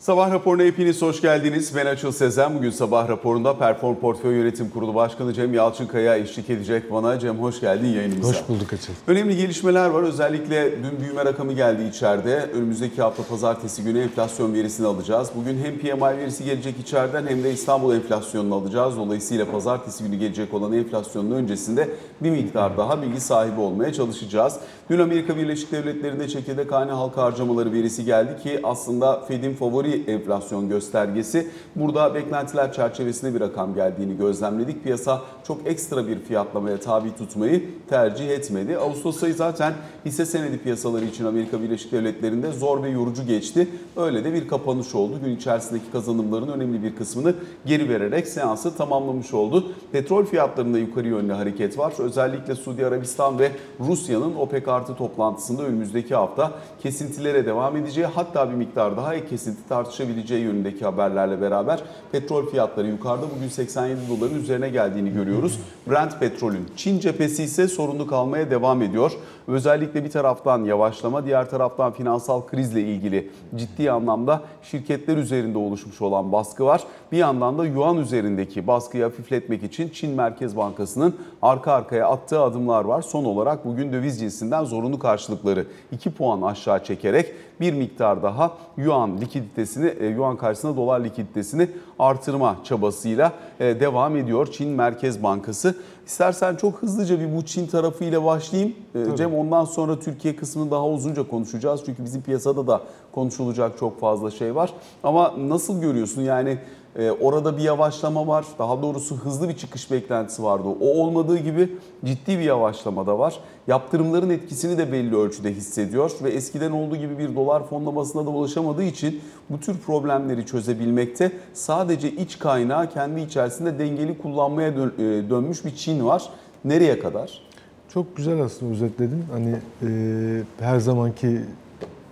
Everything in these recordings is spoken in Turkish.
Sabah raporuna hepiniz hoş geldiniz. Ben Açıl Sezen. Bugün sabah raporunda Perform Portföy Yönetim Kurulu Başkanı Cem Yalçınkaya eşlik edecek bana. Cem hoş geldin yayınımıza. Hoş bulduk Açıl. Önemli gelişmeler var. Özellikle dün büyüme rakamı geldi içeride. Önümüzdeki hafta pazartesi günü enflasyon verisini alacağız. Bugün hem PMI verisi gelecek içeriden hem de İstanbul enflasyonunu alacağız. Dolayısıyla pazartesi günü gelecek olan enflasyonun öncesinde bir miktar daha bilgi sahibi olmaya çalışacağız. Dün Amerika Birleşik Devletleri'nde çekirdek hane halka harcamaları verisi geldi ki aslında Fed'in favori enflasyon göstergesi. Burada beklentiler çerçevesinde bir rakam geldiğini gözlemledik. Piyasa çok ekstra bir fiyatlamaya tabi tutmayı tercih etmedi. Ağustos ayı zaten hisse senedi piyasaları için Amerika Birleşik Devletleri'nde zor ve yorucu geçti. Öyle de bir kapanış oldu. Gün içerisindeki kazanımların önemli bir kısmını geri vererek seansı tamamlamış oldu. Petrol fiyatlarında yukarı yönlü hareket var. Özellikle Suudi Arabistan ve Rusya'nın OPEC artı toplantısında önümüzdeki hafta kesintilere devam edeceği hatta bir miktar daha ek kesinti tartışabileceği yönündeki haberlerle beraber petrol fiyatları yukarıda bugün 87 doların üzerine geldiğini görüyoruz. Brent petrolün Çin cephesi ise sorunlu kalmaya devam ediyor. Özellikle bir taraftan yavaşlama, diğer taraftan finansal krizle ilgili ciddi anlamda şirketler üzerinde oluşmuş olan baskı var. Bir yandan da yuan üzerindeki baskıyı hafifletmek için Çin Merkez Bankası'nın arka arkaya attığı adımlar var. Son olarak bugün döviz cinsinden zorunlu karşılıkları 2 puan aşağı çekerek bir miktar daha yuan likiditesini, e, yuan karşısında dolar likiditesini artırma çabasıyla e, devam ediyor Çin Merkez Bankası. İstersen çok hızlıca bir bu Çin tarafıyla başlayayım. E, Cem ondan sonra Türkiye kısmını daha uzunca konuşacağız. Çünkü bizim piyasada da konuşulacak çok fazla şey var. Ama nasıl görüyorsun yani e, orada bir yavaşlama var. Daha doğrusu hızlı bir çıkış beklentisi vardı. O olmadığı gibi ciddi bir yavaşlama da var. Yaptırımların etkisini de belli ölçüde hissediyor ve eskiden olduğu gibi bir dolar fonlamasına da ulaşamadığı için bu tür problemleri çözebilmekte sadece iç kaynağı kendi içerisinde dengeli kullanmaya dön- e, dönmüş bir Çin var. Nereye kadar? Çok güzel aslında özetledin. Hani e, her zamanki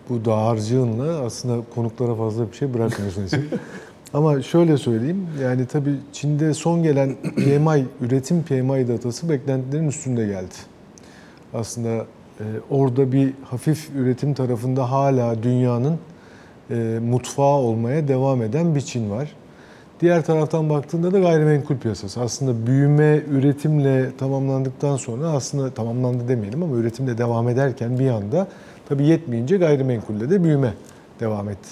bu dağarcığınla aslında konuklara fazla bir şey bırakmıyorsun. Ama şöyle söyleyeyim. Yani tabii Çin'de son gelen PMI, üretim PMI datası beklentilerin üstünde geldi. Aslında e, orada bir hafif üretim tarafında hala dünyanın e, mutfağı olmaya devam eden bir Çin var. Diğer taraftan baktığında da gayrimenkul piyasası. Aslında büyüme, üretimle tamamlandıktan sonra aslında tamamlandı demeyelim ama üretimle devam ederken bir anda tabii yetmeyince gayrimenkulle de büyüme devam etti.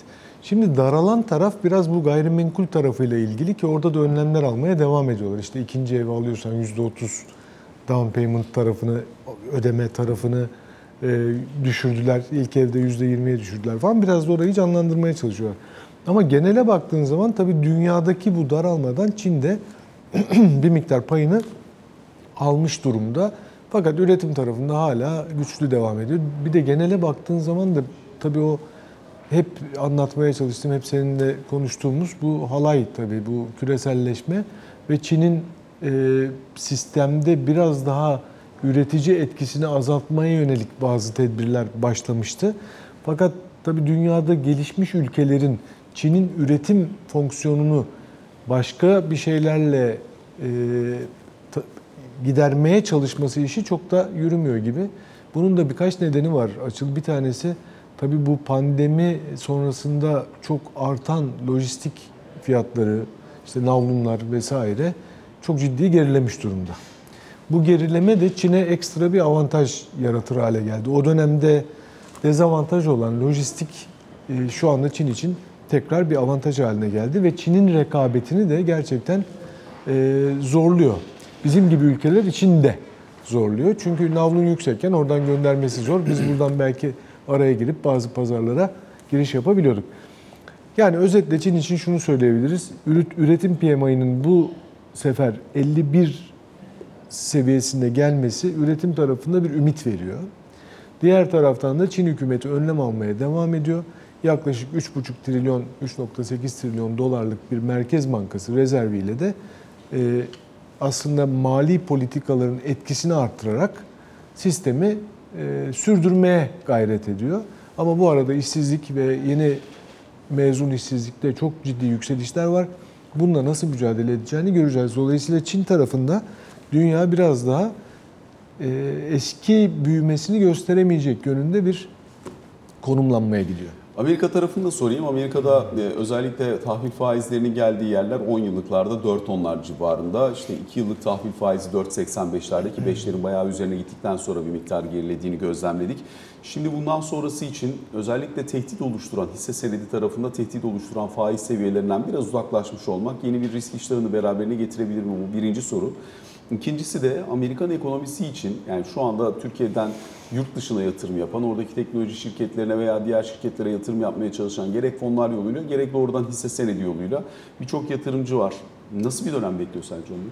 Şimdi daralan taraf biraz bu gayrimenkul tarafıyla ilgili ki orada da önlemler almaya devam ediyorlar. İşte ikinci evi alıyorsan %30 down payment tarafını, ödeme tarafını e, düşürdüler. İlk evde %20'ye düşürdüler falan. Biraz da orayı canlandırmaya çalışıyorlar. Ama genele baktığın zaman tabii dünyadaki bu daralmadan Çin'de bir miktar payını almış durumda. Fakat üretim tarafında hala güçlü devam ediyor. Bir de genele baktığın zaman da tabii o hep anlatmaya çalıştığım, hep seninle konuştuğumuz bu halay tabii, bu küreselleşme ve Çin'in e, sistemde biraz daha üretici etkisini azaltmaya yönelik bazı tedbirler başlamıştı. Fakat tabii dünyada gelişmiş ülkelerin Çin'in üretim fonksiyonunu başka bir şeylerle e, gidermeye çalışması işi çok da yürümüyor gibi. Bunun da birkaç nedeni var. Açıl bir tanesi tabii bu pandemi sonrasında çok artan lojistik fiyatları, işte navlunlar vesaire çok ciddi gerilemiş durumda. Bu gerileme de Çin'e ekstra bir avantaj yaratır hale geldi. O dönemde dezavantaj olan lojistik e, şu anda Çin için tekrar bir avantaj haline geldi ve Çin'in rekabetini de gerçekten e, zorluyor. Bizim gibi ülkeler için de zorluyor. Çünkü navlun yüksekken oradan göndermesi zor. Biz buradan belki araya girip bazı pazarlara giriş yapabiliyorduk. Yani özetle Çin için şunu söyleyebiliriz. Üret- Üretim PMI'nin bu sefer 51 seviyesinde gelmesi üretim tarafında bir ümit veriyor. Diğer taraftan da Çin hükümeti önlem almaya devam ediyor. Yaklaşık 3,5 trilyon, 3,8 trilyon dolarlık bir merkez bankası rezerviyle de e, aslında mali politikaların etkisini arttırarak sistemi e, sürdürmeye gayret ediyor. Ama bu arada işsizlik ve yeni mezun işsizlikte çok ciddi yükselişler var. Bununla nasıl mücadele edeceğini göreceğiz. Dolayısıyla Çin tarafında dünya biraz daha e, eski büyümesini gösteremeyecek yönünde bir konumlanmaya gidiyor. Amerika tarafını da sorayım. Amerika'da e, özellikle tahvil faizlerinin geldiği yerler 10 yıllıklarda 4 onlar civarında. İşte 2 yıllık tahvil faizi 4.85'lerde ki 5'lerin bayağı üzerine gittikten sonra bir miktar gerilediğini gözlemledik. Şimdi bundan sonrası için özellikle tehdit oluşturan, hisse senedi tarafında tehdit oluşturan faiz seviyelerinden biraz uzaklaşmış olmak yeni bir risk iştahını beraberine getirebilir mi? Bu birinci soru. İkincisi de Amerikan ekonomisi için yani şu anda Türkiye'den yurt dışına yatırım yapan, oradaki teknoloji şirketlerine veya diğer şirketlere yatırım yapmaya çalışan gerek fonlar yoluyla gerek doğrudan hisse senedi yoluyla birçok yatırımcı var. Nasıl bir dönem bekliyor sence onu?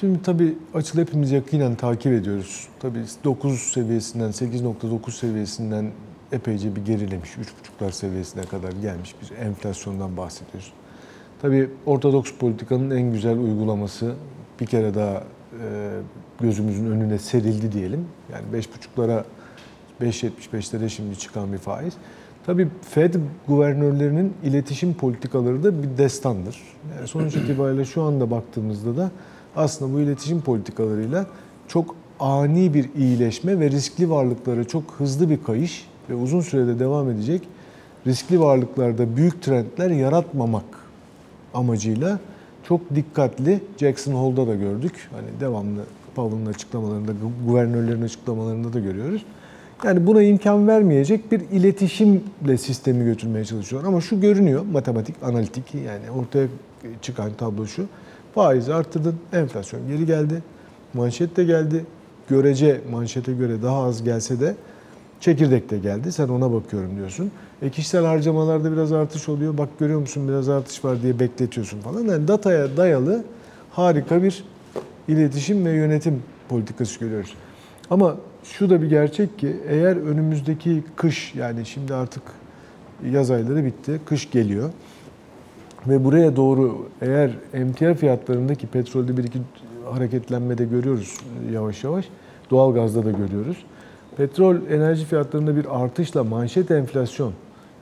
Şimdi tabii açıl hepimiz yakinen takip ediyoruz. Tabii 9 seviyesinden, 8.9 seviyesinden epeyce bir gerilemiş. 3.5'lar seviyesine kadar gelmiş bir enflasyondan bahsediyoruz. Tabii ortodoks politikanın en güzel uygulaması bir kere daha e, gözümüzün önüne serildi diyelim. Yani 5.5'lara 5.75'lere şimdi çıkan bir faiz. Tabii Fed guvernörlerinin iletişim politikaları da bir destandır. Yani sonuç itibariyle şu anda baktığımızda da aslında bu iletişim politikalarıyla çok ani bir iyileşme ve riskli varlıklara çok hızlı bir kayış ve uzun sürede devam edecek riskli varlıklarda büyük trendler yaratmamak amacıyla çok dikkatli Jackson Hole'da da gördük. Hani devamlı Powell'ın açıklamalarında, guvernörlerin açıklamalarında da görüyoruz. Yani buna imkan vermeyecek bir iletişimle sistemi götürmeye çalışıyorlar. Ama şu görünüyor, matematik, analitik yani ortaya çıkan tablo şu. Faizi arttırdın, enflasyon geri geldi, manşet de geldi. Görece manşete göre daha az gelse de çekirdek de geldi. Sen ona bakıyorum diyorsun. E kişisel harcamalarda biraz artış oluyor. Bak görüyor musun biraz artış var diye bekletiyorsun falan. Yani dataya dayalı harika bir iletişim ve yönetim politikası görüyoruz. Ama şu da bir gerçek ki eğer önümüzdeki kış yani şimdi artık yaz ayları bitti, kış geliyor ve buraya doğru eğer emtia fiyatlarındaki petrolde bir iki hareketlenme de görüyoruz yavaş yavaş. Doğalgazda da görüyoruz. Petrol enerji fiyatlarında bir artışla manşet enflasyon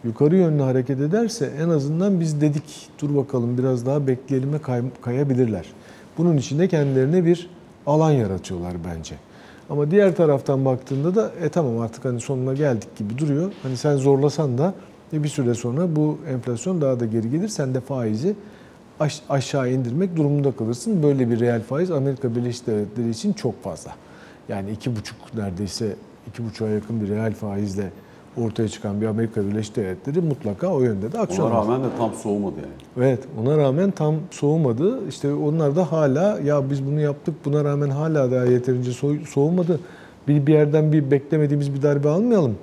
yukarı yönlü hareket ederse en azından biz dedik dur bakalım biraz daha bekleyelim'e kay- kayabilirler. Bunun için de kendilerine bir alan yaratıyorlar bence. Ama diğer taraftan baktığında da e tamam artık hani sonuna geldik gibi duruyor. Hani sen zorlasan da e bir süre sonra bu enflasyon daha da geri gelir. Sen de faizi aş- aşağı indirmek durumunda kalırsın. Böyle bir reel faiz Amerika Birleşik Devletleri için çok fazla. Yani iki buçuk neredeyse iki buçuğa yakın bir reel faizle ortaya çıkan bir Amerika Birleşik Devletleri mutlaka o yönde de aksiyon Ona rağmen de tam soğumadı yani. Evet, ona rağmen tam soğumadı. İşte onlar da hala ya biz bunu yaptık buna rağmen hala daha yeterince soğ- soğumadı. Bir, bir yerden bir beklemediğimiz bir darbe almayalım.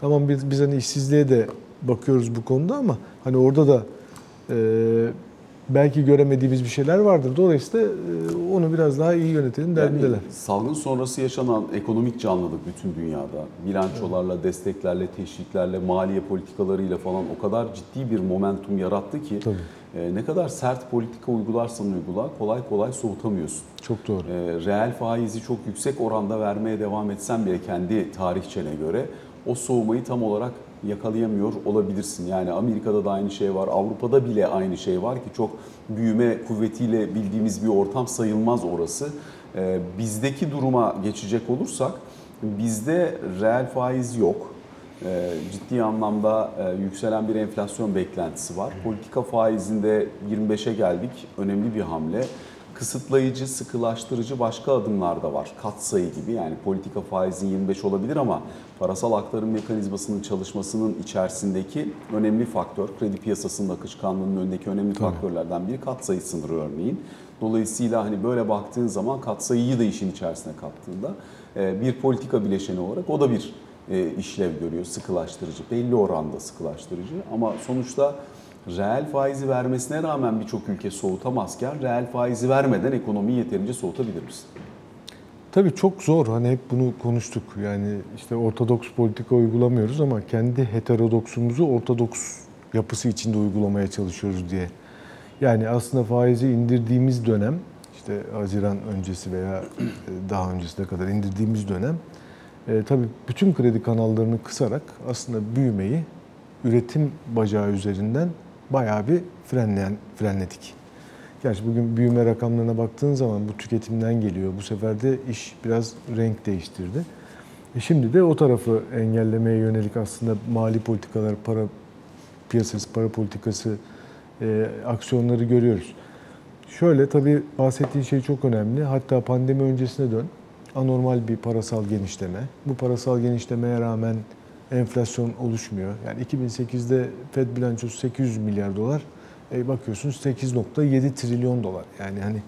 Tamam biz, biz hani işsizliğe de bakıyoruz bu konuda ama hani orada da e, belki göremediğimiz bir şeyler vardır. Dolayısıyla e, onu biraz daha iyi yönetelim derdindeler. Yani salgın sonrası yaşanan ekonomik canlılık bütün dünyada bilançolarla, desteklerle, teşviklerle, maliye politikalarıyla falan o kadar ciddi bir momentum yarattı ki Tabii. e, ne kadar sert politika uygularsan uygula kolay kolay soğutamıyorsun. Çok doğru. E, reel faizi çok yüksek oranda vermeye devam etsen bile kendi tarihçene göre o soğumayı tam olarak yakalayamıyor olabilirsin. Yani Amerika'da da aynı şey var, Avrupa'da bile aynı şey var ki çok büyüme kuvvetiyle bildiğimiz bir ortam sayılmaz orası. E, bizdeki duruma geçecek olursak bizde reel faiz yok. E, ciddi anlamda e, yükselen bir enflasyon beklentisi var. Politika faizinde 25'e geldik. Önemli bir hamle kısıtlayıcı, sıkılaştırıcı başka adımlar da var. Katsayı gibi yani politika faizin 25 olabilir ama parasal aktarım mekanizmasının çalışmasının içerisindeki önemli faktör, kredi piyasasının akışkanlığının önündeki önemli faktörlerden biri katsayı sınırı örneğin. Dolayısıyla hani böyle baktığın zaman katsayıyı da işin içerisine kattığında e, bir politika bileşeni olarak o da bir e, işlev görüyor, sıkılaştırıcı, belli oranda sıkılaştırıcı ama sonuçta reel faizi vermesine rağmen birçok ülke soğutamazken reel faizi vermeden ekonomiyi yeterince soğutabilir misin? Tabii çok zor. Hani hep bunu konuştuk. Yani işte ortodoks politika uygulamıyoruz ama kendi heterodoksumuzu ortodoks yapısı içinde uygulamaya çalışıyoruz diye. Yani aslında faizi indirdiğimiz dönem işte Haziran öncesi veya e, daha öncesine kadar indirdiğimiz dönem e, tabii bütün kredi kanallarını kısarak aslında büyümeyi üretim bacağı üzerinden bayağı bir frenleyen, frenledik. Gerçi bugün büyüme rakamlarına baktığın zaman bu tüketimden geliyor. Bu sefer de iş biraz renk değiştirdi. E şimdi de o tarafı engellemeye yönelik aslında mali politikalar, para piyasası, para politikası e, aksiyonları görüyoruz. Şöyle tabii bahsettiğin şey çok önemli. Hatta pandemi öncesine dön. Anormal bir parasal genişleme. Bu parasal genişlemeye rağmen enflasyon oluşmuyor. Yani 2008'de Fed bilançosu 800 milyar dolar. E bakıyorsunuz 8.7 trilyon dolar. Yani hani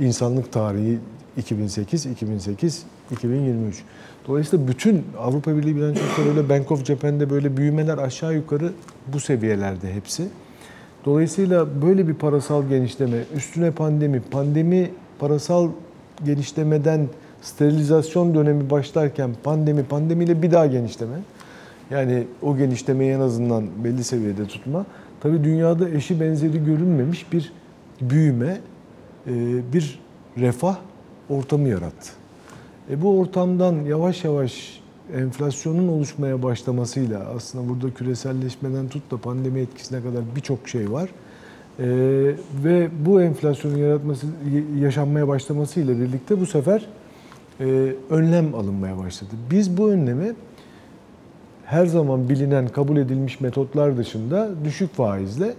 insanlık tarihi 2008, 2008, 2023. Dolayısıyla bütün Avrupa Birliği bilançosu böyle Bank of Japan'de böyle büyümeler aşağı yukarı bu seviyelerde hepsi. Dolayısıyla böyle bir parasal genişleme, üstüne pandemi, pandemi parasal genişlemeden sterilizasyon dönemi başlarken pandemi, pandemiyle bir daha genişleme. Yani o genişlemeyi en azından belli seviyede tutma. Tabii dünyada eşi benzeri görünmemiş bir büyüme, e, bir refah ortamı yarattı. E bu ortamdan yavaş yavaş enflasyonun oluşmaya başlamasıyla aslında burada küreselleşmeden tut da pandemi etkisine kadar birçok şey var. E, ve bu enflasyonun yaratması, yaşanmaya başlamasıyla birlikte bu sefer e, önlem alınmaya başladı. Biz bu önlemi her zaman bilinen, kabul edilmiş metotlar dışında düşük faizle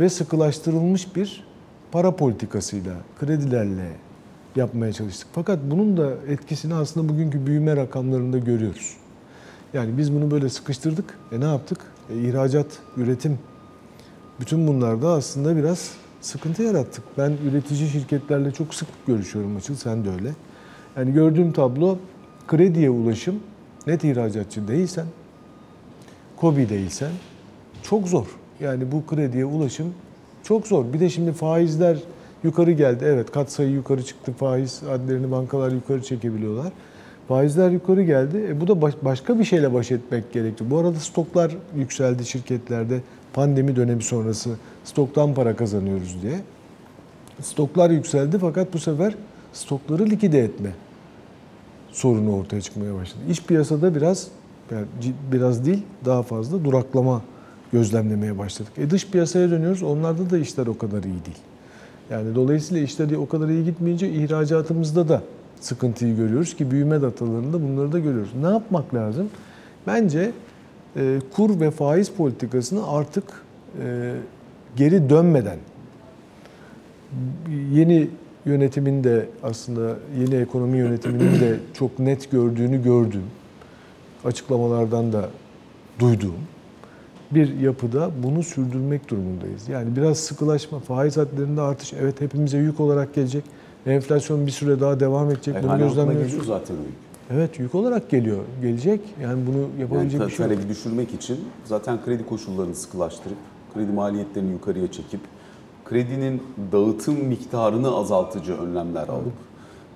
ve sıkılaştırılmış bir para politikasıyla, kredilerle yapmaya çalıştık. Fakat bunun da etkisini aslında bugünkü büyüme rakamlarında görüyoruz. Yani biz bunu böyle sıkıştırdık. E ne yaptık? E, ihracat, üretim, bütün bunlarda aslında biraz sıkıntı yarattık. Ben üretici şirketlerle çok sık görüşüyorum açıl, sen de öyle. Yani gördüğüm tablo krediye ulaşım, net ihracatçı değilsen, KOBİ değilsen çok zor. Yani bu krediye ulaşım çok zor. Bir de şimdi faizler yukarı geldi. Evet katsayı yukarı çıktı. Faiz adlerini bankalar yukarı çekebiliyorlar. Faizler yukarı geldi. E bu da baş, başka bir şeyle baş etmek gerekti. Bu arada stoklar yükseldi şirketlerde. Pandemi dönemi sonrası stoktan para kazanıyoruz diye. Stoklar yükseldi fakat bu sefer stokları likide etme sorunu ortaya çıkmaya başladı. İş piyasada biraz yani biraz değil daha fazla duraklama gözlemlemeye başladık. E dış piyasaya dönüyoruz. Onlarda da işler o kadar iyi değil. Yani dolayısıyla işler o kadar iyi gitmeyince ihracatımızda da sıkıntıyı görüyoruz ki büyüme datalarında bunları da görüyoruz. Ne yapmak lazım? Bence e, kur ve faiz politikasını artık e, geri dönmeden yeni yönetimin de aslında yeni ekonomi yönetiminin de çok net gördüğünü gördüm. Açıklamalardan da duyduğum bir yapıda bunu sürdürmek durumundayız. Yani biraz sıkılaşma, faiz hadlerinde artış evet hepimize yük olarak gelecek. Enflasyon bir süre daha devam edecek. Yani bunu hala altına gözlemliyoruz. zaten yük. Evet yük olarak geliyor. Gelecek. Yani bunu Yani yapabilecek ta- bir şey yok. talebi düşürmek için zaten kredi koşullarını sıkılaştırıp, kredi maliyetlerini yukarıya çekip, kredinin dağıtım miktarını azaltıcı önlemler alıp,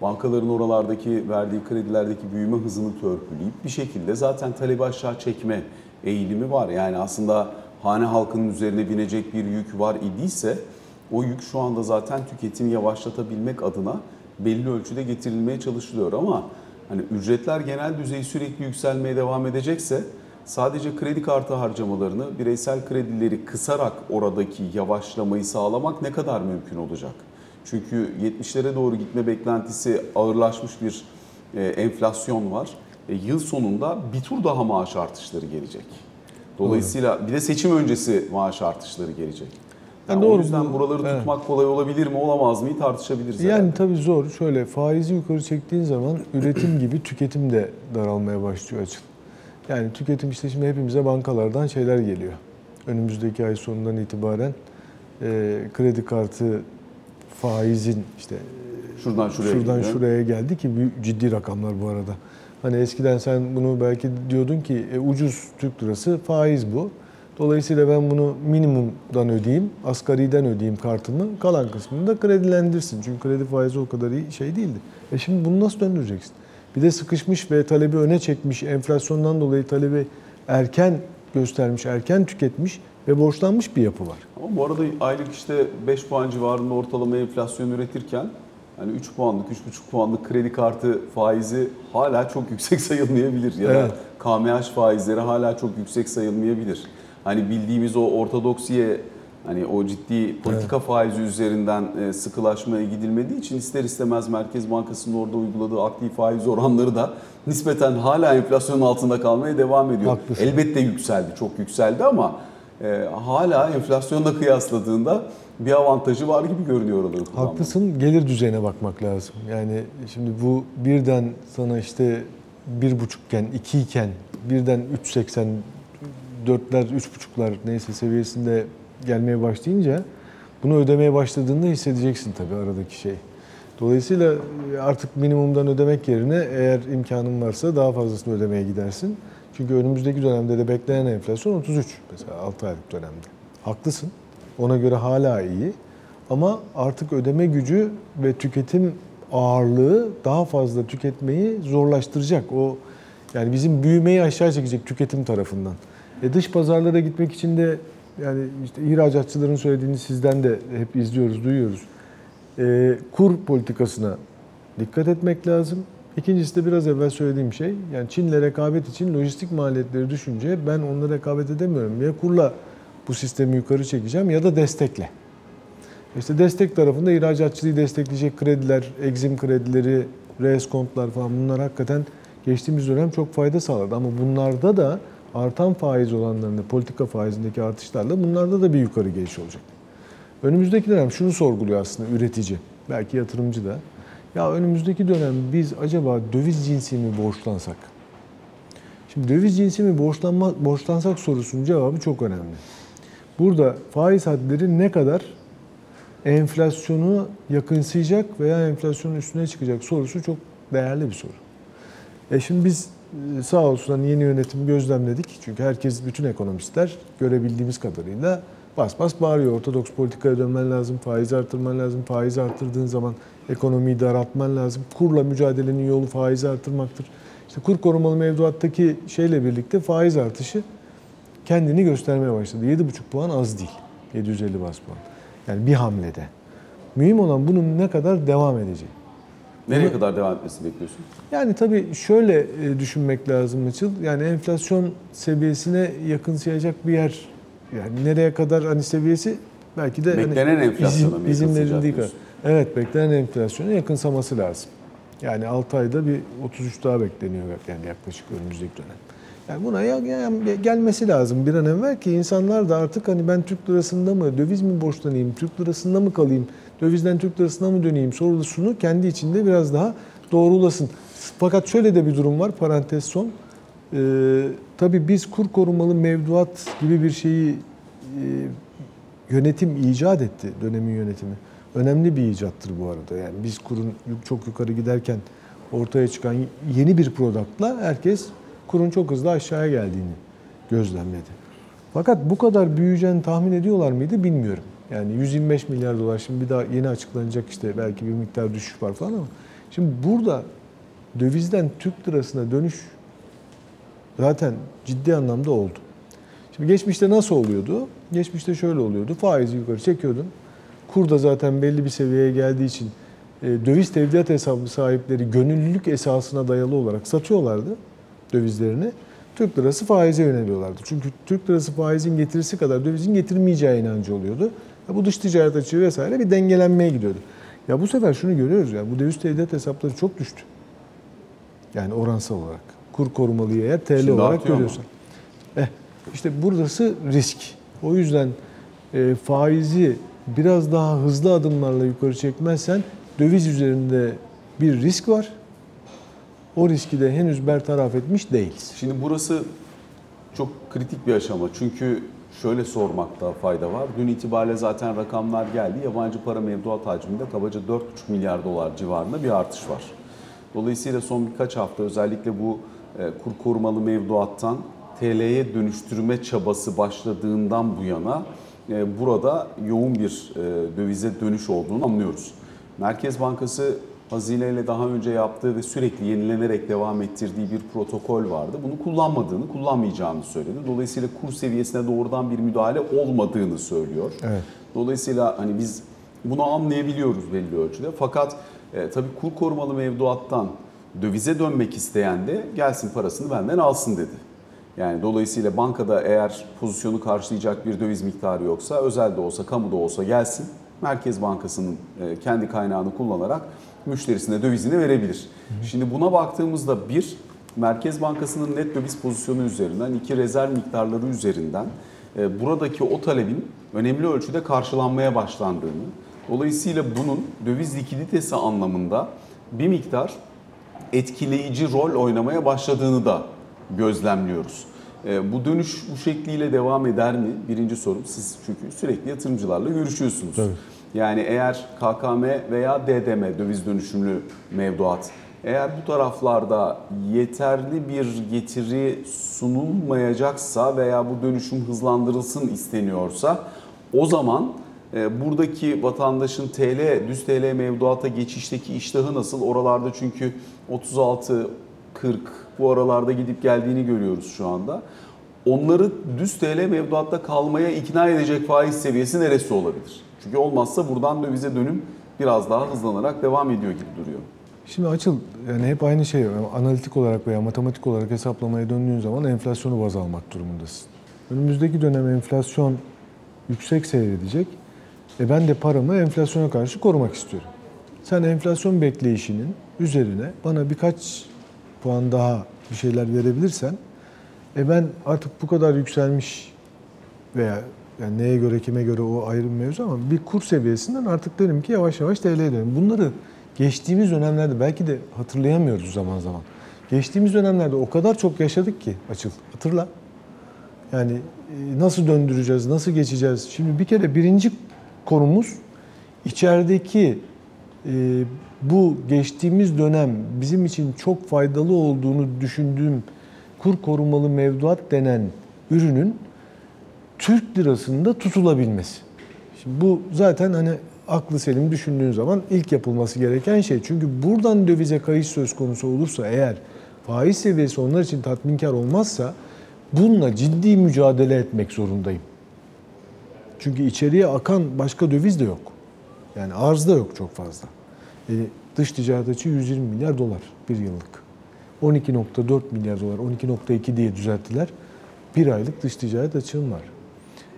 bankaların oralardaki verdiği kredilerdeki büyüme hızını törpüleyip bir şekilde zaten talebi aşağı çekme eğilimi var. Yani aslında hane halkının üzerine binecek bir yük var idiyse o yük şu anda zaten tüketimi yavaşlatabilmek adına belli ölçüde getirilmeye çalışılıyor ama hani ücretler genel düzey sürekli yükselmeye devam edecekse sadece kredi kartı harcamalarını, bireysel kredileri kısarak oradaki yavaşlamayı sağlamak ne kadar mümkün olacak? Çünkü 70'lere doğru gitme beklentisi ağırlaşmış bir e, enflasyon var. E, yıl sonunda bir tur daha maaş artışları gelecek. Dolayısıyla bir de seçim öncesi maaş artışları gelecek. Yani doğru, o yüzden bu- buraları evet. tutmak kolay olabilir mi, olamaz mı tartışabiliriz. Yani herhalde. tabii zor. Şöyle faizi yukarı çektiğin zaman üretim gibi tüketim de daralmaya başlıyor açık. Yani tüketim işte şimdi hepimize bankalardan şeyler geliyor. Önümüzdeki ay sonundan itibaren e, kredi kartı faizin işte şuradan şuraya şuradan gidiyor. şuraya geldi ki büyük, ciddi rakamlar bu arada. Hani eskiden sen bunu belki diyordun ki e, ucuz Türk lirası faiz bu. Dolayısıyla ben bunu minimumdan ödeyeyim, asgariden ödeyeyim kartımı, kalan kısmını da kredilendirsin. Çünkü kredi faizi o kadar iyi şey değildi. E şimdi bunu nasıl döndüreceksin? Bir de sıkışmış ve talebi öne çekmiş, enflasyondan dolayı talebi erken göstermiş, erken tüketmiş ve borçlanmış bir yapı var. Ama bu arada aylık işte 5 puan civarında ortalama enflasyon üretirken hani 3 puanlık, 3,5 puanlık kredi kartı faizi hala çok yüksek sayılmayabilir. Ya Evet. da KMH faizleri hala çok yüksek sayılmayabilir. Hani bildiğimiz o ortodoksiye hani o ciddi politika faizi üzerinden e, sıkılaşmaya gidilmediği için ister istemez Merkez Bankası'nın orada uyguladığı aktif faiz oranları da nispeten hala enflasyonun altında kalmaya devam ediyor. Haklısın. Elbette yükseldi, çok yükseldi ama e, hala enflasyonla kıyasladığında bir avantajı var gibi görünüyor oraları. Haklısın. Gelir düzeyine bakmak lazım. Yani şimdi bu birden sana işte bir buçukken, iki iken birden 3.80, dörtler, üç buçuklar neyse seviyesinde gelmeye başlayınca bunu ödemeye başladığında hissedeceksin tabii aradaki şey. Dolayısıyla artık minimumdan ödemek yerine eğer imkanın varsa daha fazlasını ödemeye gidersin. Çünkü önümüzdeki dönemde de beklenen enflasyon 33 mesela 6 aylık dönemde. Haklısın. Ona göre hala iyi. Ama artık ödeme gücü ve tüketim ağırlığı daha fazla tüketmeyi zorlaştıracak. O yani bizim büyümeyi aşağı çekecek tüketim tarafından. E dış pazarlara gitmek için de yani işte ihracatçıların söylediğini sizden de hep izliyoruz, duyuyoruz. E, kur politikasına dikkat etmek lazım. İkincisi de biraz evvel söylediğim şey, yani Çin'le rekabet için lojistik maliyetleri düşünce ben onunla rekabet edemiyorum. Ya kurla bu sistemi yukarı çekeceğim ya da destekle. İşte destek tarafında ihracatçılığı destekleyecek krediler, egzim kredileri, reeskontlar falan bunlar hakikaten geçtiğimiz dönem çok fayda sağladı. Ama bunlarda da artan faiz olanlarında, politika faizindeki artışlarla bunlarda da bir yukarı geliş olacak. Önümüzdeki dönem şunu sorguluyor aslında üretici, belki yatırımcı da. Ya önümüzdeki dönem biz acaba döviz cinsi mi borçlansak? Şimdi döviz cinsi mi borçlanma, borçlansak sorusunun cevabı çok önemli. Burada faiz hadleri ne kadar enflasyonu yakınsayacak veya enflasyonun üstüne çıkacak sorusu çok değerli bir soru. E şimdi biz sağ olsun hani yeni yönetimi gözlemledik. Çünkü herkes, bütün ekonomistler görebildiğimiz kadarıyla bas bas bağırıyor. Ortodoks politikaya dönmen lazım, faiz artırman lazım. Faiz artırdığın zaman ekonomiyi daraltman lazım. Kurla mücadelenin yolu faiz artırmaktır. İşte kur korumalı mevduattaki şeyle birlikte faiz artışı kendini göstermeye başladı. 7,5 puan az değil. 750 bas puan. Yani bir hamlede. Mühim olan bunun ne kadar devam edeceği. Nereye Bunu- kadar devam etmesini bekliyorsun? Yani tabii şöyle e, düşünmek lazım Açıl. Yani enflasyon seviyesine yakınsayacak bir yer. Yani nereye kadar hani seviyesi belki de Beklenen hani enflasyona izin verildiği kadar. Evet beklenen enflasyona yakınsaması lazım. Yani 6 ayda bir 33 daha bekleniyor yani yaklaşık önümüzdeki dönem. Yani buna ya- ya- gelmesi lazım bir an evvel ki insanlar da artık hani ben Türk lirasında mı, döviz mi borçlanayım, Türk lirasında mı kalayım, dövizden Türk lirasına mı döneyim sorusunu kendi içinde biraz daha doğrulasın. Fakat şöyle de bir durum var, parantez son. Ee, tabii biz kur korumalı mevduat gibi bir şeyi e, yönetim icat etti, dönemin yönetimi. Önemli bir icattır bu arada. Yani biz kurun çok yukarı giderken ortaya çıkan yeni bir productla herkes kurun çok hızlı aşağıya geldiğini gözlemledi. Fakat bu kadar büyüyeceğini tahmin ediyorlar mıydı bilmiyorum. Yani 125 milyar dolar şimdi bir daha yeni açıklanacak işte belki bir miktar düşüş var falan ama şimdi burada dövizden Türk lirasına dönüş zaten ciddi anlamda oldu. Şimdi geçmişte nasıl oluyordu? Geçmişte şöyle oluyordu. Faizi yukarı çekiyordun. Kur da zaten belli bir seviyeye geldiği için e, döviz tevdiat hesabı sahipleri gönüllülük esasına dayalı olarak satıyorlardı dövizlerini. Türk lirası faize yöneliyorlardı. Çünkü Türk lirası faizin getirisi kadar dövizin getirmeyeceği inancı oluyordu. Ya bu dış ticaret açığı vesaire bir dengelenmeye gidiyordu. Ya bu sefer şunu görüyoruz ya bu döviz tevdiat hesapları çok düştü. Yani oransal olarak. Kur korumalıyı eğer TL Şimdi olarak görüyorsan. Eh, işte burası risk. O yüzden e, faizi biraz daha hızlı adımlarla yukarı çekmezsen döviz üzerinde bir risk var. O riski de henüz bertaraf etmiş değiliz. Şimdi burası çok kritik bir aşama. Çünkü şöyle sormakta fayda var. Dün itibariyle zaten rakamlar geldi. Yabancı para mevduat hacminde kabaca 4,5 milyar dolar civarında bir artış var. Dolayısıyla son birkaç hafta özellikle bu e, kur korumalı mevduattan TL'ye dönüştürme çabası başladığından bu yana e, burada yoğun bir e, dövize dönüş olduğunu anlıyoruz. Merkez Bankası Hazine ile daha önce yaptığı ve sürekli yenilenerek devam ettirdiği bir protokol vardı. Bunu kullanmadığını, kullanmayacağını söyledi. Dolayısıyla kur seviyesine doğrudan bir müdahale olmadığını söylüyor. Evet. Dolayısıyla hani biz bunu anlayabiliyoruz belli ölçüde. Fakat e, tabii kur korumalı mevduattan dövize dönmek isteyen de gelsin parasını benden alsın dedi. Yani dolayısıyla bankada eğer pozisyonu karşılayacak bir döviz miktarı yoksa özel de olsa kamu da olsa gelsin. Merkez Bankası'nın e, kendi kaynağını kullanarak müşterisine dövizini verebilir. Şimdi buna baktığımızda bir Merkez Bankası'nın net döviz pozisyonu üzerinden, iki rezerv miktarları üzerinden e, buradaki o talebin önemli ölçüde karşılanmaya başlandığını, dolayısıyla bunun döviz likiditesi anlamında bir miktar etkileyici rol oynamaya başladığını da gözlemliyoruz. E, bu dönüş bu şekliyle devam eder mi? Birinci sorum. Siz çünkü sürekli yatırımcılarla görüşüyorsunuz. Tabii. Yani eğer KKM veya DDM döviz dönüşümlü mevduat eğer bu taraflarda yeterli bir getiri sunulmayacaksa veya bu dönüşüm hızlandırılsın isteniyorsa o zaman e, buradaki vatandaşın TL, düz TL mevduata geçişteki iştahı nasıl? Oralarda çünkü 36 40 bu aralarda gidip geldiğini görüyoruz şu anda. Onları düz TL mevduatta kalmaya ikna edecek faiz seviyesi neresi olabilir? Çünkü olmazsa buradan dövize dönüm biraz daha hızlanarak devam ediyor gibi duruyor. Şimdi açıl yani hep aynı şey analitik olarak veya matematik olarak hesaplamaya döndüğün zaman enflasyonu baz almak durumundasın. Önümüzdeki dönem enflasyon yüksek seyredecek. E ben de paramı enflasyona karşı korumak istiyorum. Sen enflasyon bekleyişinin üzerine bana birkaç puan daha bir şeyler verebilirsen e ben artık bu kadar yükselmiş veya yani neye göre kime göre o ayrı bir mevzu ama bir kur seviyesinden artık derim ki yavaş yavaş TL'ye dönelim. Bunları geçtiğimiz dönemlerde belki de hatırlayamıyoruz zaman zaman. Geçtiğimiz dönemlerde o kadar çok yaşadık ki açıl. Hatırla. Yani e, nasıl döndüreceğiz, nasıl geçeceğiz? Şimdi bir kere birinci konumuz içerideki e, bu geçtiğimiz dönem bizim için çok faydalı olduğunu düşündüğüm kur korumalı mevduat denen ürünün Türk lirasında tutulabilmesi. Şimdi bu zaten hani aklı selim düşündüğün zaman ilk yapılması gereken şey. Çünkü buradan dövize kayış söz konusu olursa eğer faiz seviyesi onlar için tatminkar olmazsa bununla ciddi mücadele etmek zorundayım. Çünkü içeriye akan başka döviz de yok. Yani arz da yok çok fazla. E, dış ticaret açığı 120 milyar dolar bir yıllık. 12.4 milyar dolar, 12.2 diye düzelttiler. Bir aylık dış ticaret açığım var.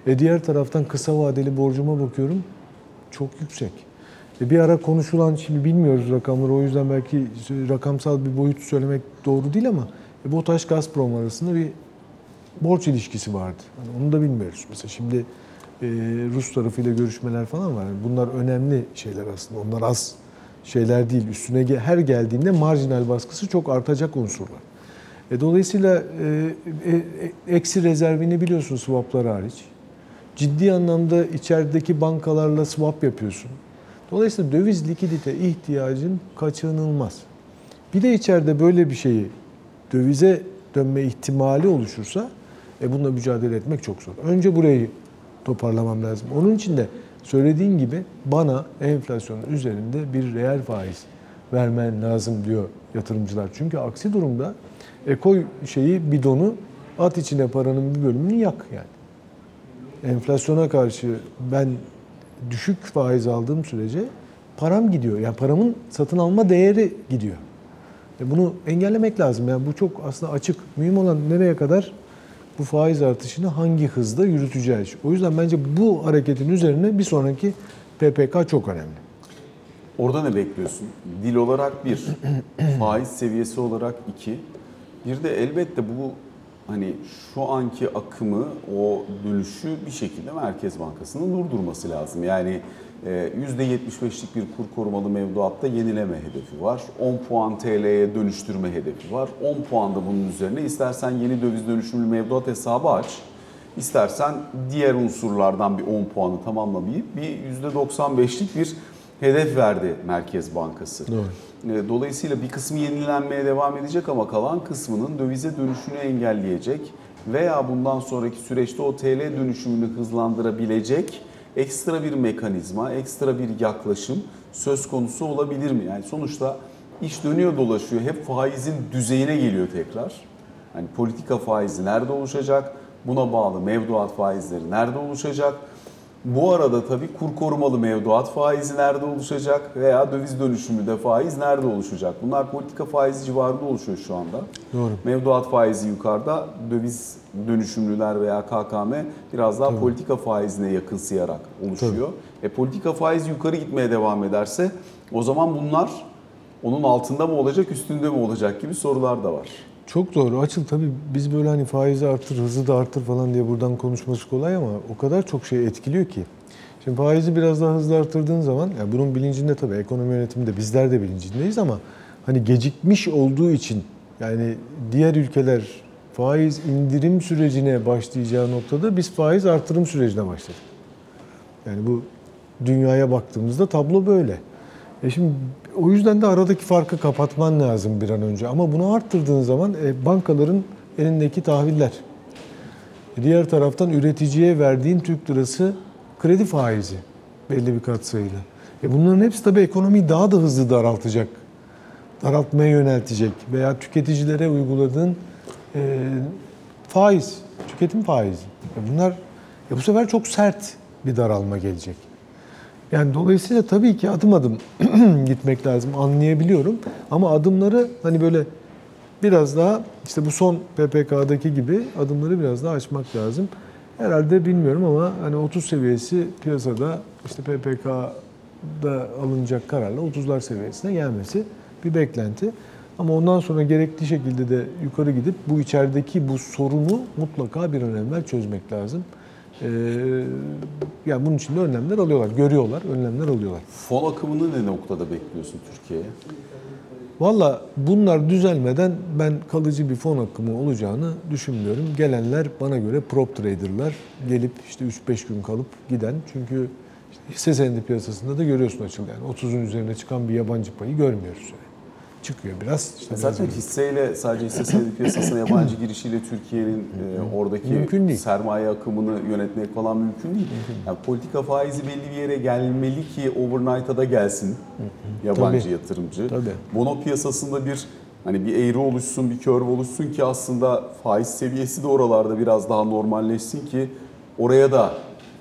E diğer taraftan kısa vadeli borcuma bakıyorum. Çok yüksek. E bir ara konuşulan, şimdi bilmiyoruz rakamları o yüzden belki rakamsal bir boyut söylemek doğru değil ama e, BOTAŞ Gazprom arasında bir borç ilişkisi vardı. Hani onu da bilmiyoruz. Mesela şimdi e, Rus tarafıyla görüşmeler falan var. Yani bunlar önemli şeyler aslında. Onlar az şeyler değil. Üstüne her geldiğinde marjinal baskısı çok artacak unsurlar. E, dolayısıyla e, e, e, eksi rezervini biliyorsun swaplar hariç. Ciddi anlamda içerideki bankalarla swap yapıyorsun. Dolayısıyla döviz likidite ihtiyacın kaçınılmaz. Bir de içeride böyle bir şeyi dövize dönme ihtimali oluşursa e bununla mücadele etmek çok zor. Önce burayı toparlamam lazım. Onun için de söylediğin gibi bana enflasyonun üzerinde bir reel faiz vermen lazım diyor yatırımcılar. Çünkü aksi durumda e koy şeyi bidonu at içine paranın bir bölümünü yak yani. Enflasyona karşı ben düşük faiz aldığım sürece param gidiyor. Yani paramın satın alma değeri gidiyor. E bunu engellemek lazım. Yani bu çok aslında açık. Mühim olan nereye kadar bu faiz artışını hangi hızda yürüteceğiz. O yüzden bence bu hareketin üzerine bir sonraki PPK çok önemli. Orada ne bekliyorsun? Dil olarak bir, faiz seviyesi olarak iki. Bir de elbette bu hani şu anki akımı, o dönüşü bir şekilde Merkez Bankası'nın durdurması lazım. Yani e, %75'lik bir kur korumalı mevduatta yenileme hedefi var. 10 puan TL'ye dönüştürme hedefi var. 10 puan da bunun üzerine istersen yeni döviz dönüşümlü mevduat hesabı aç. İstersen diğer unsurlardan bir 10 puanı tamamlamayıp bir %95'lik bir hedef verdi Merkez Bankası. Doğru. E, Dolayısıyla bir kısmı yenilenmeye devam edecek ama kalan kısmının dövize dönüşünü engelleyecek veya bundan sonraki süreçte o TL dönüşümünü hızlandırabilecek ekstra bir mekanizma, ekstra bir yaklaşım söz konusu olabilir mi? Yani sonuçta iş dönüyor dolaşıyor. Hep faizin düzeyine geliyor tekrar. Hani politika faizi nerede oluşacak? Buna bağlı mevduat faizleri nerede oluşacak? Bu arada tabii kur korumalı mevduat faizi nerede oluşacak veya döviz dönüşümü de faiz nerede oluşacak? Bunlar politika faizi civarında oluşuyor şu anda. Doğru. Mevduat faizi yukarıda, döviz dönüşümlüler veya KKM biraz daha politika faizine yakınsayarak oluşuyor. E politika faizi yukarı gitmeye devam ederse o zaman bunlar onun altında mı olacak, üstünde mi olacak gibi sorular da var. Çok doğru. Açıl tabii biz böyle hani faizi artır, hızı da artır falan diye buradan konuşması kolay ama o kadar çok şey etkiliyor ki. Şimdi faizi biraz daha hızlı artırdığın zaman, yani bunun bilincinde tabii ekonomi yönetiminde bizler de bilincindeyiz ama hani gecikmiş olduğu için yani diğer ülkeler faiz indirim sürecine başlayacağı noktada biz faiz artırım sürecine başladık. Yani bu dünyaya baktığımızda tablo böyle. E şimdi o yüzden de aradaki farkı kapatman lazım bir an önce. Ama bunu arttırdığın zaman e, bankaların elindeki tahviller. E, Diğer taraftan üreticiye verdiğin Türk lirası kredi faizi belli bir katsayıyla. E bunların hepsi tabii ekonomiyi daha da hızlı daraltacak. Daraltmaya yöneltecek veya tüketicilere uyguladığın e, faiz, tüketim faizi. E bunlar e bu sefer çok sert bir daralma gelecek. Yani dolayısıyla tabii ki adım adım gitmek lazım anlayabiliyorum. Ama adımları hani böyle biraz daha işte bu son PPK'daki gibi adımları biraz daha açmak lazım. Herhalde bilmiyorum ama hani 30 seviyesi piyasada işte PPK'da alınacak kararla 30'lar seviyesine gelmesi bir beklenti. Ama ondan sonra gerekli şekilde de yukarı gidip bu içerideki bu sorunu mutlaka bir an evvel çözmek lazım. Ee, yani bunun için de önlemler alıyorlar, görüyorlar, önlemler alıyorlar. Fon akımını ne noktada bekliyorsun Türkiye'ye? Valla bunlar düzelmeden ben kalıcı bir fon akımı olacağını düşünmüyorum. Gelenler bana göre prop traderlar. Gelip işte 3-5 gün kalıp giden. Çünkü işte hisse senedi piyasasında da görüyorsun açıl yani 30'un üzerine çıkan bir yabancı payı görmüyoruz. Yani. Çıkıyor biraz. Işte Zaten biraz- hisseyle sadece hisse senedi piyasasına yabancı girişiyle Türkiye'nin e, oradaki sermaye akımını yönetmek falan mümkün değil. Yani politika faizi belli bir yere gelmeli ki overnight'a da gelsin yabancı Tabii. yatırımcı. Tabii. Bono piyasasında bir hani bir eğri oluşsun, bir curve oluşsun ki aslında faiz seviyesi de oralarda biraz daha normalleşsin ki oraya da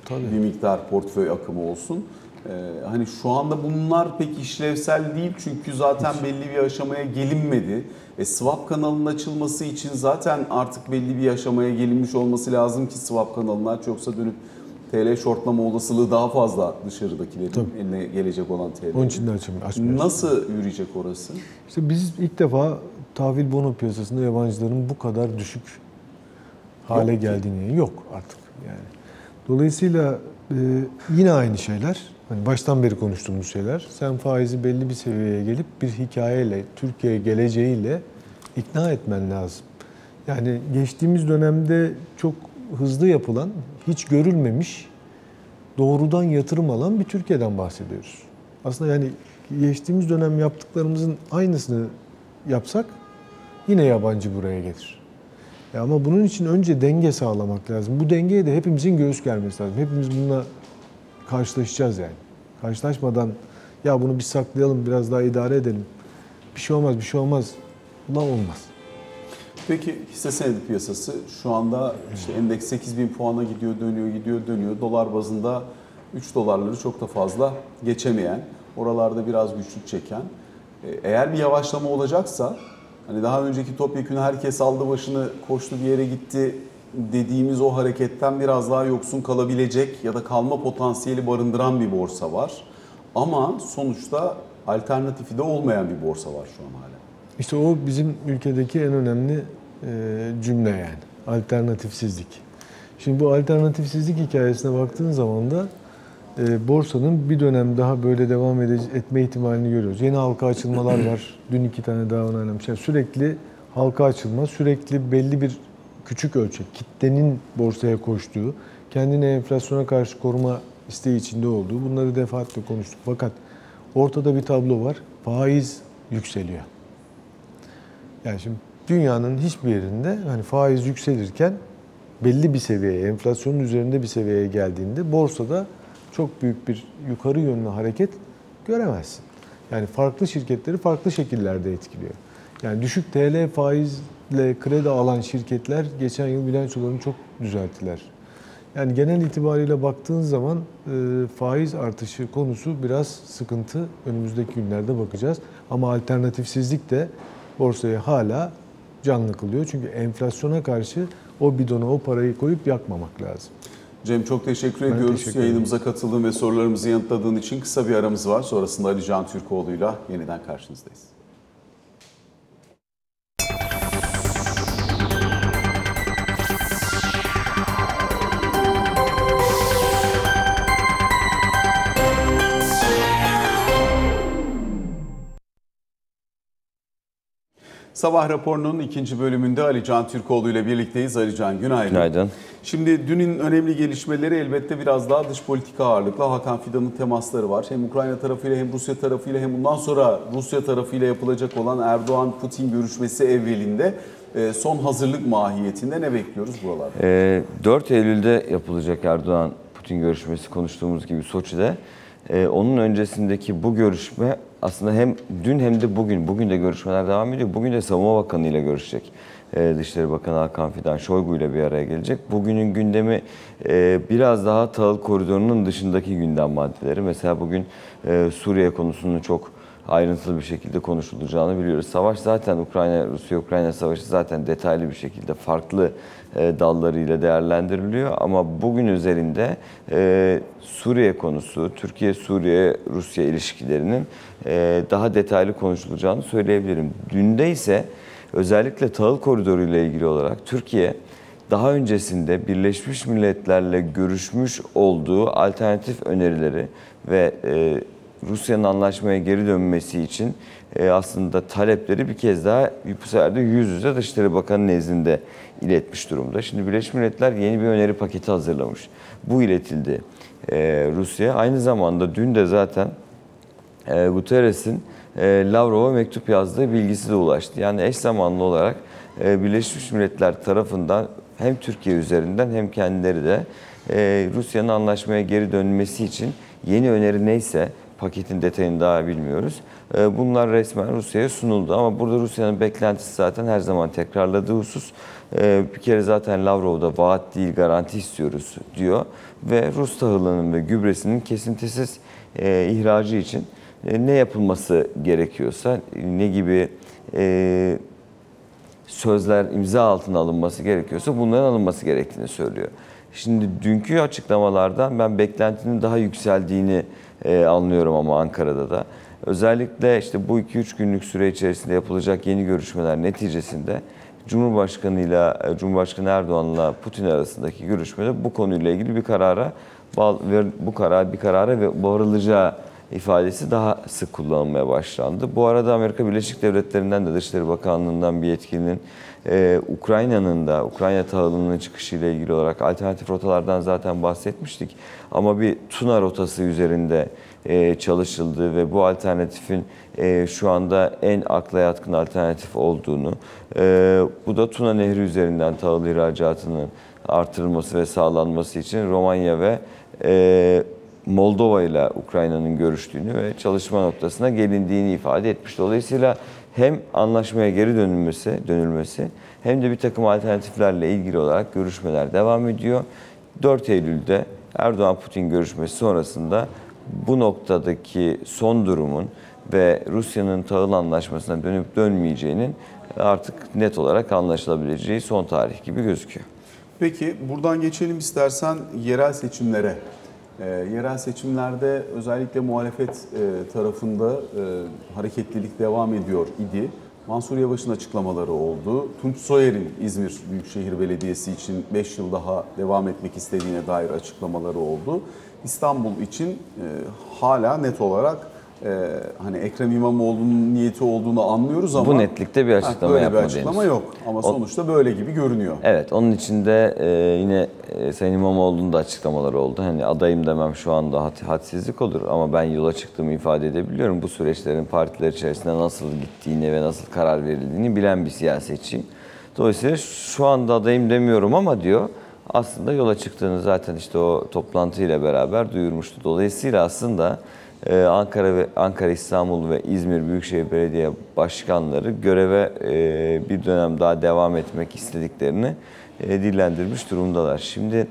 Tabii. bir miktar portföy akımı olsun. Ee, hani şu anda bunlar pek işlevsel değil çünkü zaten belli bir aşamaya gelinmedi. E, swap kanalının açılması için zaten artık belli bir aşamaya gelinmiş olması lazım ki swap kanalını aç yoksa dönüp TL shortlama olasılığı daha fazla dışarıdakilerin Tabii. eline gelecek olan TL. Onun için de açmıyoruz. Nasıl yürüyecek orası? İşte biz ilk defa tahvil bono piyasasında yabancıların bu kadar düşük hale Yok geldiğini yok artık yani. Dolayısıyla e, yine aynı şeyler. Hani baştan beri konuştuğumuz şeyler. Sen faizi belli bir seviyeye gelip bir hikayeyle, Türkiye geleceğiyle ikna etmen lazım. Yani geçtiğimiz dönemde çok hızlı yapılan, hiç görülmemiş doğrudan yatırım alan bir Türkiye'den bahsediyoruz. Aslında yani geçtiğimiz dönem yaptıklarımızın aynısını yapsak yine yabancı buraya gelir. Ya ama bunun için önce denge sağlamak lazım. Bu dengeye de hepimizin göğüs germesi lazım. Hepimiz bununla karşılaşacağız yani. Karşılaşmadan ya bunu bir saklayalım, biraz daha idare edelim. Bir şey olmaz, bir şey olmaz. Ulan olmaz. Peki hisse senedi piyasası şu anda işte endeks 8000 puana gidiyor, dönüyor, gidiyor, dönüyor. Dolar bazında 3 dolarları çok da fazla geçemeyen, oralarda biraz güçlük çeken. E, Eğer bir yavaşlama olacaksa, hani daha önceki topyekun herkes aldı başını koştu bir yere gitti dediğimiz o hareketten biraz daha yoksun kalabilecek ya da kalma potansiyeli barındıran bir borsa var. Ama sonuçta alternatifi de olmayan bir borsa var şu an hala. İşte o bizim ülkedeki en önemli e, cümle yani. Alternatifsizlik. Şimdi bu alternatifsizlik hikayesine baktığın zaman da e, borsanın bir dönem daha böyle devam ede- etme ihtimalini görüyoruz. Yeni halka açılmalar var. Dün iki tane daha onaylanmış. Yani sürekli halka açılma, sürekli belli bir küçük ölçek, kitlenin borsaya koştuğu, kendini enflasyona karşı koruma isteği içinde olduğu bunları defaatle konuştuk. Fakat ortada bir tablo var. Faiz yükseliyor. Yani şimdi dünyanın hiçbir yerinde hani faiz yükselirken belli bir seviyeye, enflasyonun üzerinde bir seviyeye geldiğinde borsada çok büyük bir yukarı yönlü hareket göremezsin. Yani farklı şirketleri farklı şekillerde etkiliyor. Yani düşük TL faizle kredi alan şirketler geçen yıl bilançolarını çok düzelttiler. Yani genel itibariyle baktığın zaman e, faiz artışı konusu biraz sıkıntı. Önümüzdeki günlerde bakacağız. Ama alternatifsizlik de borsayı hala canlı kılıyor. Çünkü enflasyona karşı o bidona o parayı koyup yakmamak lazım. Cem çok teşekkür Ben ediyoruz. teşekkür. Yayınımıza katıldığın ve sorularımızı yanıtladığın için kısa bir aramız var. Sonrasında Ali Can Türkoğlu'yla yeniden karşınızdayız. Sabah raporunun ikinci bölümünde Ali Can Türkoğlu ile birlikteyiz. Ali Can günaydın. Günaydın. Şimdi dünün önemli gelişmeleri elbette biraz daha dış politika ağırlıklı. Hakan Fidan'ın temasları var. Hem Ukrayna tarafıyla hem Rusya tarafıyla hem bundan sonra Rusya tarafıyla yapılacak olan Erdoğan-Putin görüşmesi evvelinde e, son hazırlık mahiyetinde ne bekliyoruz buralarda? Ee, 4 Eylül'de yapılacak Erdoğan-Putin görüşmesi konuştuğumuz gibi Soçi'de. Ee, onun öncesindeki bu görüşme aslında hem dün hem de bugün, bugün de görüşmeler devam ediyor. Bugün de Savunma Bakanı ile görüşecek. Ee, Dışişleri Bakanı Hakan Fidan Şoygu ile bir araya gelecek. Bugünün gündemi e, biraz daha tahıl koridorunun dışındaki gündem maddeleri. Mesela bugün e, Suriye konusunun çok ayrıntılı bir şekilde konuşulacağını biliyoruz. Savaş zaten Ukrayna Rusya-Ukrayna savaşı zaten detaylı bir şekilde farklı dallarıyla değerlendiriliyor ama bugün üzerinde e, Suriye konusu, Türkiye-Suriye-Rusya ilişkilerinin e, daha detaylı konuşulacağını söyleyebilirim. Dünde ise özellikle tahıl koridoru ile ilgili olarak Türkiye daha öncesinde Birleşmiş Milletler'le görüşmüş olduğu alternatif önerileri ve e, Rusya'nın anlaşmaya geri dönmesi için e, aslında talepleri bir kez daha bu sefer de yüz yüze Dışişleri Bakanı nezdinde iletmiş durumda. Şimdi Birleşmiş Milletler yeni bir öneri paketi hazırlamış. Bu iletildi e, Rusya'ya. Aynı zamanda dün de zaten e, Guterres'in e, Lavrov'a mektup yazdığı bilgisi de ulaştı. Yani eş zamanlı olarak Birleşmiş Milletler tarafından hem Türkiye üzerinden hem kendileri de Rusya'nın anlaşmaya geri dönmesi için yeni öneri neyse paketin detayını daha bilmiyoruz. E, bunlar resmen Rusya'ya sunuldu ama burada Rusya'nın beklentisi zaten her zaman tekrarladığı husus. E, bir kere zaten Lavrov'da vaat değil garanti istiyoruz diyor ve Rus tahılının ve gübresinin kesintisiz e, ihracı için e, ne yapılması gerekiyorsa, ne gibi e, sözler imza altına alınması gerekiyorsa bunların alınması gerektiğini söylüyor. Şimdi dünkü açıklamalardan ben beklentinin daha yükseldiğini e, anlıyorum ama Ankara'da da. Özellikle işte bu 2-3 günlük süre içerisinde yapılacak yeni görüşmeler neticesinde Cumhurbaşkanıyla e, Cumhurbaşkanı Erdoğan'la Putin arasındaki görüşmede bu konuyla ilgili bir karara bu karar bir karara ve varılacağı ifadesi daha sık kullanılmaya başlandı. Bu arada Amerika Birleşik Devletleri'nden de Dışişleri Bakanlığı'ndan bir yetkilinin e, Ukrayna'nın da Ukrayna tahılının çıkışıyla ilgili olarak alternatif rotalardan zaten bahsetmiştik. Ama bir Tuna rotası üzerinde e, çalışıldığı ve bu alternatifin e, şu anda en akla yatkın alternatif olduğunu, e, bu da Tuna Nehri üzerinden tahıl ihracatının artırılması ve sağlanması için Romanya ve e, Moldova ile Ukrayna'nın görüştüğünü ve çalışma noktasına gelindiğini ifade etmiş. Dolayısıyla hem anlaşmaya geri dönülmesi, dönülmesi hem de bir takım alternatiflerle ilgili olarak görüşmeler devam ediyor. 4 Eylül'de Erdoğan-Putin görüşmesi sonrasında bu noktadaki son durumun ve Rusya'nın tahıl anlaşmasına dönüp dönmeyeceğinin artık net olarak anlaşılabileceği son tarih gibi gözüküyor. Peki buradan geçelim istersen yerel seçimlere. Ee, yerel seçimlerde özellikle muhalefet e, tarafında e, hareketlilik devam ediyor idi. Mansur Yavaş'ın açıklamaları oldu. Tunç Soyer'in İzmir Büyükşehir Belediyesi için 5 yıl daha devam etmek istediğine dair açıklamaları oldu. İstanbul için e, hala net olarak e, hani Ekrem İmamoğlu'nun niyeti olduğunu anlıyoruz ama Bu netlikte bir açıklama böyle bir açıklama henüz. yok ama sonuçta böyle gibi görünüyor. Evet, onun içinde e, yine e, Sayın İmamoğlu'nun da açıklamaları oldu. Hani adayım demem şu anda had, hadsizlik olur ama ben yola çıktığımı ifade edebiliyorum. Bu süreçlerin partiler içerisinde nasıl gittiğini ve nasıl karar verildiğini bilen bir siyasetçiyim. Dolayısıyla şu anda adayım demiyorum ama diyor aslında yola çıktığını zaten işte o toplantıyla beraber duyurmuştu. Dolayısıyla aslında ee, Ankara ve Ankara, İstanbul ve İzmir Büyükşehir Belediye Başkanları göreve e, bir dönem daha devam etmek istediklerini e, dillendirmiş durumdalar. Şimdi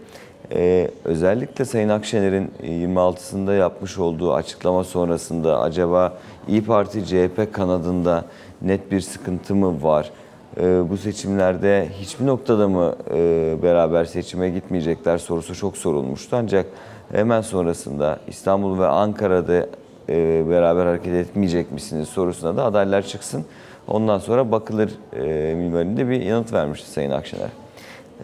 e, özellikle Sayın Akşener'in 26'sında yapmış olduğu açıklama sonrasında acaba İyi Parti CHP kanadında net bir sıkıntı mı var? E, bu seçimlerde hiçbir noktada mı e, beraber seçime gitmeyecekler sorusu çok sorulmuştu. Ancak hemen sonrasında İstanbul ve Ankara'da e, beraber hareket etmeyecek misiniz sorusuna da adaylar çıksın. Ondan sonra bakılır e, minvalinde bir yanıt vermişti Sayın Akşener.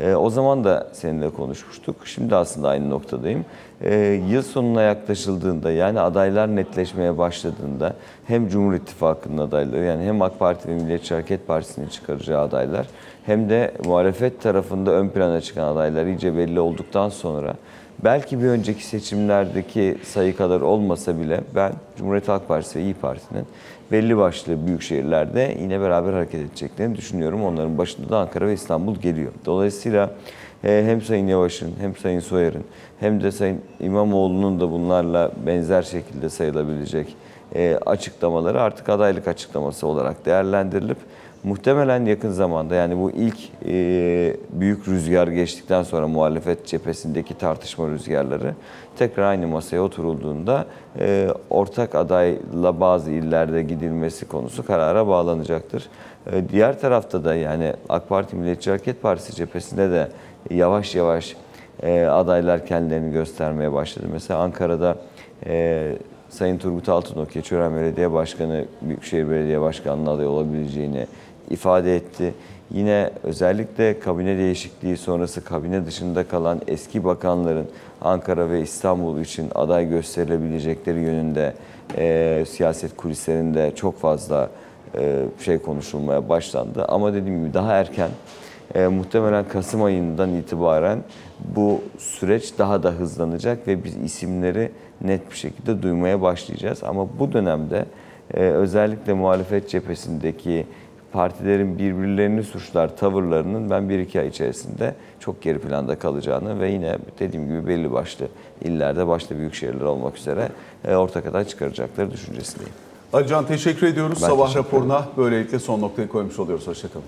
E, o zaman da seninle konuşmuştuk. Şimdi aslında aynı noktadayım. E, yıl sonuna yaklaşıldığında yani adaylar netleşmeye başladığında hem Cumhur İttifakı'nın adayları yani hem AK Parti ve Milliyetçi Hareket Partisi'nin çıkaracağı adaylar hem de muhalefet tarafında ön plana çıkan adaylar iyice belli olduktan sonra belki bir önceki seçimlerdeki sayı kadar olmasa bile ben Cumhuriyet Halk Partisi ve İyi Parti'nin belli başlı büyük şehirlerde yine beraber hareket edeceklerini düşünüyorum. Onların başında da Ankara ve İstanbul geliyor. Dolayısıyla e, hem Sayın Yavaş'ın hem Sayın Soyer'in hem de Sayın İmamoğlu'nun da bunlarla benzer şekilde sayılabilecek e, açıklamaları artık adaylık açıklaması olarak değerlendirilip muhtemelen yakın zamanda yani bu ilk e, büyük rüzgar geçtikten sonra muhalefet cephesindeki tartışma rüzgarları tekrar aynı masaya oturulduğunda e, ortak adayla bazı illerde gidilmesi konusu karara bağlanacaktır. E, diğer tarafta da yani AK Parti Milliyetçi Hareket Partisi cephesinde de yavaş yavaş e, adaylar kendilerini göstermeye başladı. Mesela Ankara'da e, Sayın Turgut Altınok, Keçiören Belediye Başkanı, Büyükşehir Belediye Başkanı'nın aday olabileceğini ifade etti. Yine özellikle kabine değişikliği sonrası kabine dışında kalan eski bakanların Ankara ve İstanbul için aday gösterilebilecekleri yönünde e, siyaset kulislerinde çok fazla e, şey konuşulmaya başlandı. Ama dediğim gibi daha erken e, muhtemelen Kasım ayından itibaren bu süreç daha da hızlanacak ve biz isimleri net bir şekilde duymaya başlayacağız. Ama bu dönemde e, özellikle muhalefet cephesindeki partilerin birbirlerini suçlar tavırlarının ben bir iki ay içerisinde çok geri planda kalacağını ve yine dediğim gibi belli başlı illerde başta büyük şehirler olmak üzere e, ortak aday çıkaracakları düşüncesindeyim. Alican teşekkür ediyoruz. Ben Sabah teşekkür raporuna böylelikle son noktayı koymuş oluyoruz. Hoşçakalın.